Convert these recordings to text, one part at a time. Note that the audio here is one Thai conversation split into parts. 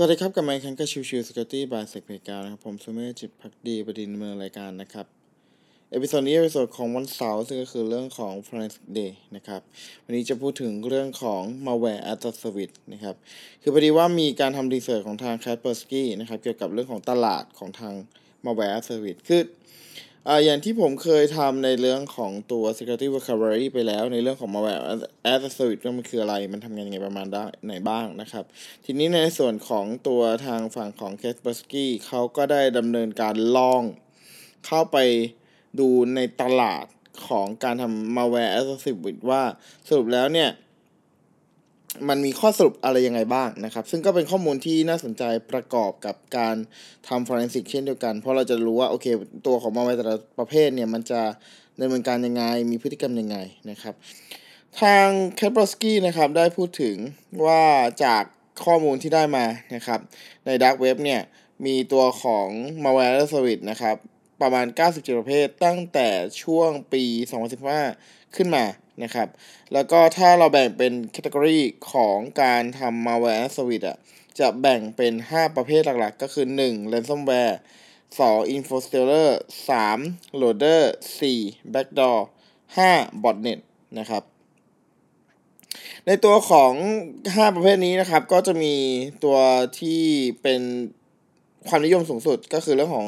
สวัสดีครับ กลับมาพบกันกับ Chill Chill Security by SecPlayground นะครับ ผมสุเมธจิตภักดีบดินทร์ ดำเนินรายการนะครับ episode นี้ episode ของวันเสาร์ซึ่งก็คือเรื่องของ Forensic Day นะครับ วันนี้จะพูดถึงเรื่องของ malware as a service นะครับ คือพอดีว่ามีการทำ research ของทาง Kaspersky นะครับ เกี่ยวกับเรื่องของตลาดของทาง malware as a service คือ อ่าอย่างที่ผมเคยทำในเรื่องของตัว security recovery ไปแล้ว ในเรื่องของ malware as a service ว่ามันคืออะไร มันทำงานยังไงประมาณได้ไหนบ้างนะครับ ทีนี้ในส่วนของตัวทางฝั่งของ Kaspersky เขาก็ได้ดำเนินการลองเข้าไปดูในตลาดของการทำ malware as a service ว่าสรุปแล้วเนี่ย มันมีข้อสรุปอะไรยังไงบ้างนะครับ ซึ่งก็เป็นข้อมูลที่น่าสนใจประกอบกับการทำ forensic เช่นเดียวกัน เพราะเราจะรู้ว่าโอเค ตัวของ malware แต่ละประเภทเนี่ยมันจะดำเนินการยังไง มีพฤติกรรมยังไงนะครับ ทาง k a p r o s k y นะครับได้พูดถึงว่าจากข้อมูลที่ได้มานะครับใน Dark Web เนี่ยมีตัวของ malware as a service นะครับ ประมาณ 97 ประเภท ตั้งแต่ช่วงปี 2015 ขึ้นมานะครับ แล้วก็ถ้าเราแบ่งเป็นแคตตากรีของการทำ malware as a service อะจะแบ่งเป็น 5 ประเภทหลักๆ ก็คือ 1. ransomware 2. info stealer 3. loader 4. backdoor 5. botnet นะครับ ในตัวของ 5 ประเภทนี้นะครับ ก็จะมีตัวที่เป็น ความนิยมสูงสุดก็คือเรื่องของ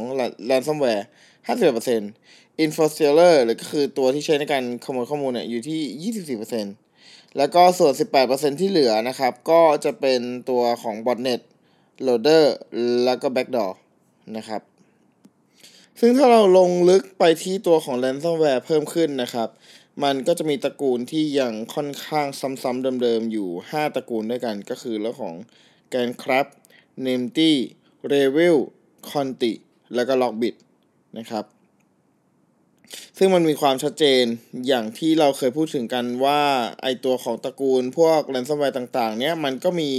ransomware 51% info stealer หรือก็คือตัวที่ใช้ในการขโมยข้อมูลเนี่ยอยู่ที่ 24%แล้วก็ส่วน 18%ที่เหลือนะครับ ก็จะเป็นตัวของ botnet loader แล้วก็ backdoor นะครับ ซึ่งถ้าเราลงลึกไปที่ตัวของ ransomware เพิ่มขึ้นนะครับ มันก็จะมีตระกูลที่ยังค่อนข้างซ้ำๆเดิมๆอยู่ 5 ตระกูลด้วยกันก็คือเรื่องของ g a n c r a b n a m t y r e v i l Conti แล้วก็ Lockbit นะครับ ซึ่งมันมีความชัดเจนอย่างที่เราเคยพูดถึงกันว่าไอตัวของตระกูลพวก ransomware ต่างๆ เนี้ยมันก็มี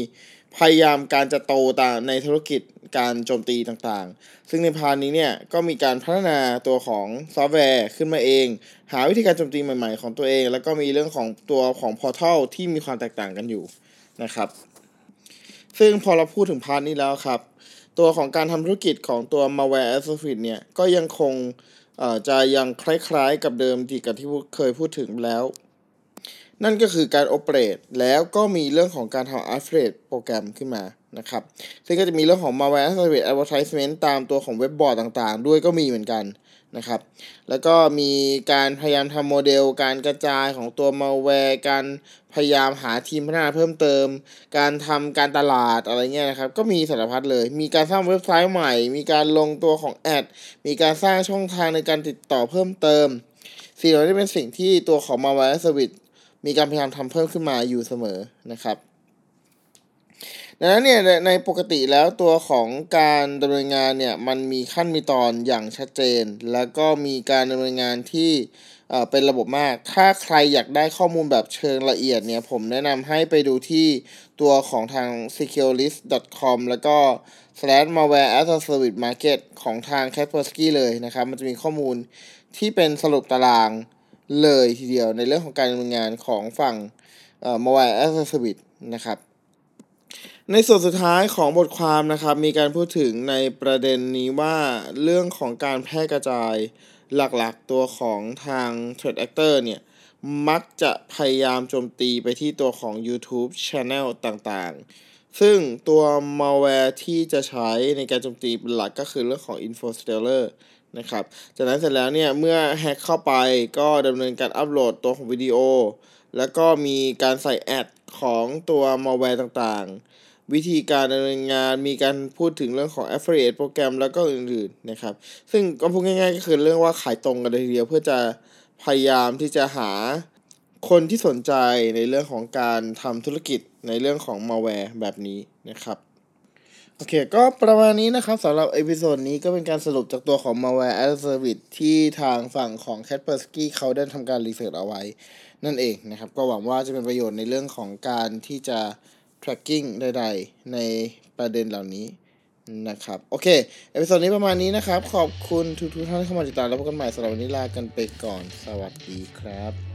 พยายามการจะโตต่างในธุรกิจการโจมตีต่างๆ ซึ่งใน part นี้เนี่ยก็มีการพัฒนาตัวของซอฟต์แวร์ขึ้นมาเอง หาวิธีการโจมตีใหม่ๆของตัวเอง แล้วก็มีเรื่องของตัวของ portal ที่มีความแตกต่างกันอยู่นะครับ ซึ่งพอเราพูดถึง part นี้แล้วครับ ตัวของการทำธุรกิจของตัว malware as a service เนี่ยก็ยังคงจะยังคล้ายๆกับเดิมที่กับที่เคยพูดถึงแล้ว นั่นก็คือการโอเปรตแล้วก็มีเรื่องของการทำ affiliate โปรแกรมขึ้นมานะครับซึ่งก็จะมีเรื่องของ malware as a service advertisement ตามตัวของเว็บบอร์ดต่างๆ ด้วยก็มีเหมือนกัน นะครับ แล้วก็มีการพยายามทำโมเดล การกระจายของตัว malware การพยายามหาทีมพัฒนาเพิ่มเติม การทำการตลาดอะไรเงี้ยนะครับ ก็มีสารพัดเลย มีการสร้างเว็บไซต์ใหม่ มีการลงตัวของแอด มีการสร้างช่องทางในการติดต่อเพิ่มเติม สิ่งเหล่านี้เป็นสิ่งที่ตัวของ malware service มีการพยายามทำเพิ่มขึ้นมาอยู่เสมอนะครับ ดังนั้นเนี่ยในปกติแล้วตัวของการดำเนินงานเนี่ยมันมีขั้นมีตอนอย่างชัดเจน แล้วก็มีการดำเนินงานที่เป็นระบบมาก ถ้าใครอยากได้ข้อมูลแบบเชิงละเอียดเนี่ยผมแนะนำให้ไปดูที่ตัวของทาง securelist.com แล้วก็ slash malware as a service market ของทาง Kaspersky เลยนะครับ มันจะมีข้อมูลที่เป็นสรุปตารางเลยทีเดียวในเรื่องของการดำเนินงานของฝั่ง malware as a service นะครับ ในส่วนสุดท้ายของบทความนะครับ มีการพูดถึงในประเด็นนี้ว่าเรื่องของการแพร่กระจายหลักๆตัวของทาง Threat Actor เนี่ย มักจะพยายามโจมตีไปที่ตัวของ YouTube Channel ต่างๆ ซึ่งตัว malware ที่จะใช้ในการโจมตีเป็นหลักก็คือเรื่องของ Info Stealer นะครับ จากนั้นเสร็จแล้วเนี่ย เมื่อแฮกเข้าไปก็ดำเนินการอัปโหลดตัวของวิดีโอ แล้วก็มีการใส่แอดของตัว malware ต่างๆ วิธีการดำเนินงานมีการพูดถึงเรื่องของ affiliate โปรแกรมแล้วก็อื่นๆนะครับ ซึ่งก็พูดง่ายๆ ก็คือเรื่องว่าขายตรงกันเลยทีเดียวเพื่อจะพยายามที่จะหาคนที่สนใจในเรื่องของการทำธุรกิจในเรื่องของ malware แบบนี้นะครับโอเค ก็ประมาณนี้นะครับสำหรับ episode นี้ก็เป็นการสรุปจากตัวของ malware as a service ที่ทางฝั่งของ Kaspersky เขาได้ทำการ research เอาไว้ นั่นเองนะครับ ก็หวังว่าจะเป็นประโยชน์ในเรื่องของการที่จะ tracking ใดๆ ในประเด็นเหล่านี้นะครับ โอเค episode นี้ประมาณนี้นะครับ ขอบคุณทุกๆท่านที่เข้ามาติดตามแล้วพบกันใหม่สำหรับวันนี้ลากันไปก่อน สวัสดีครับ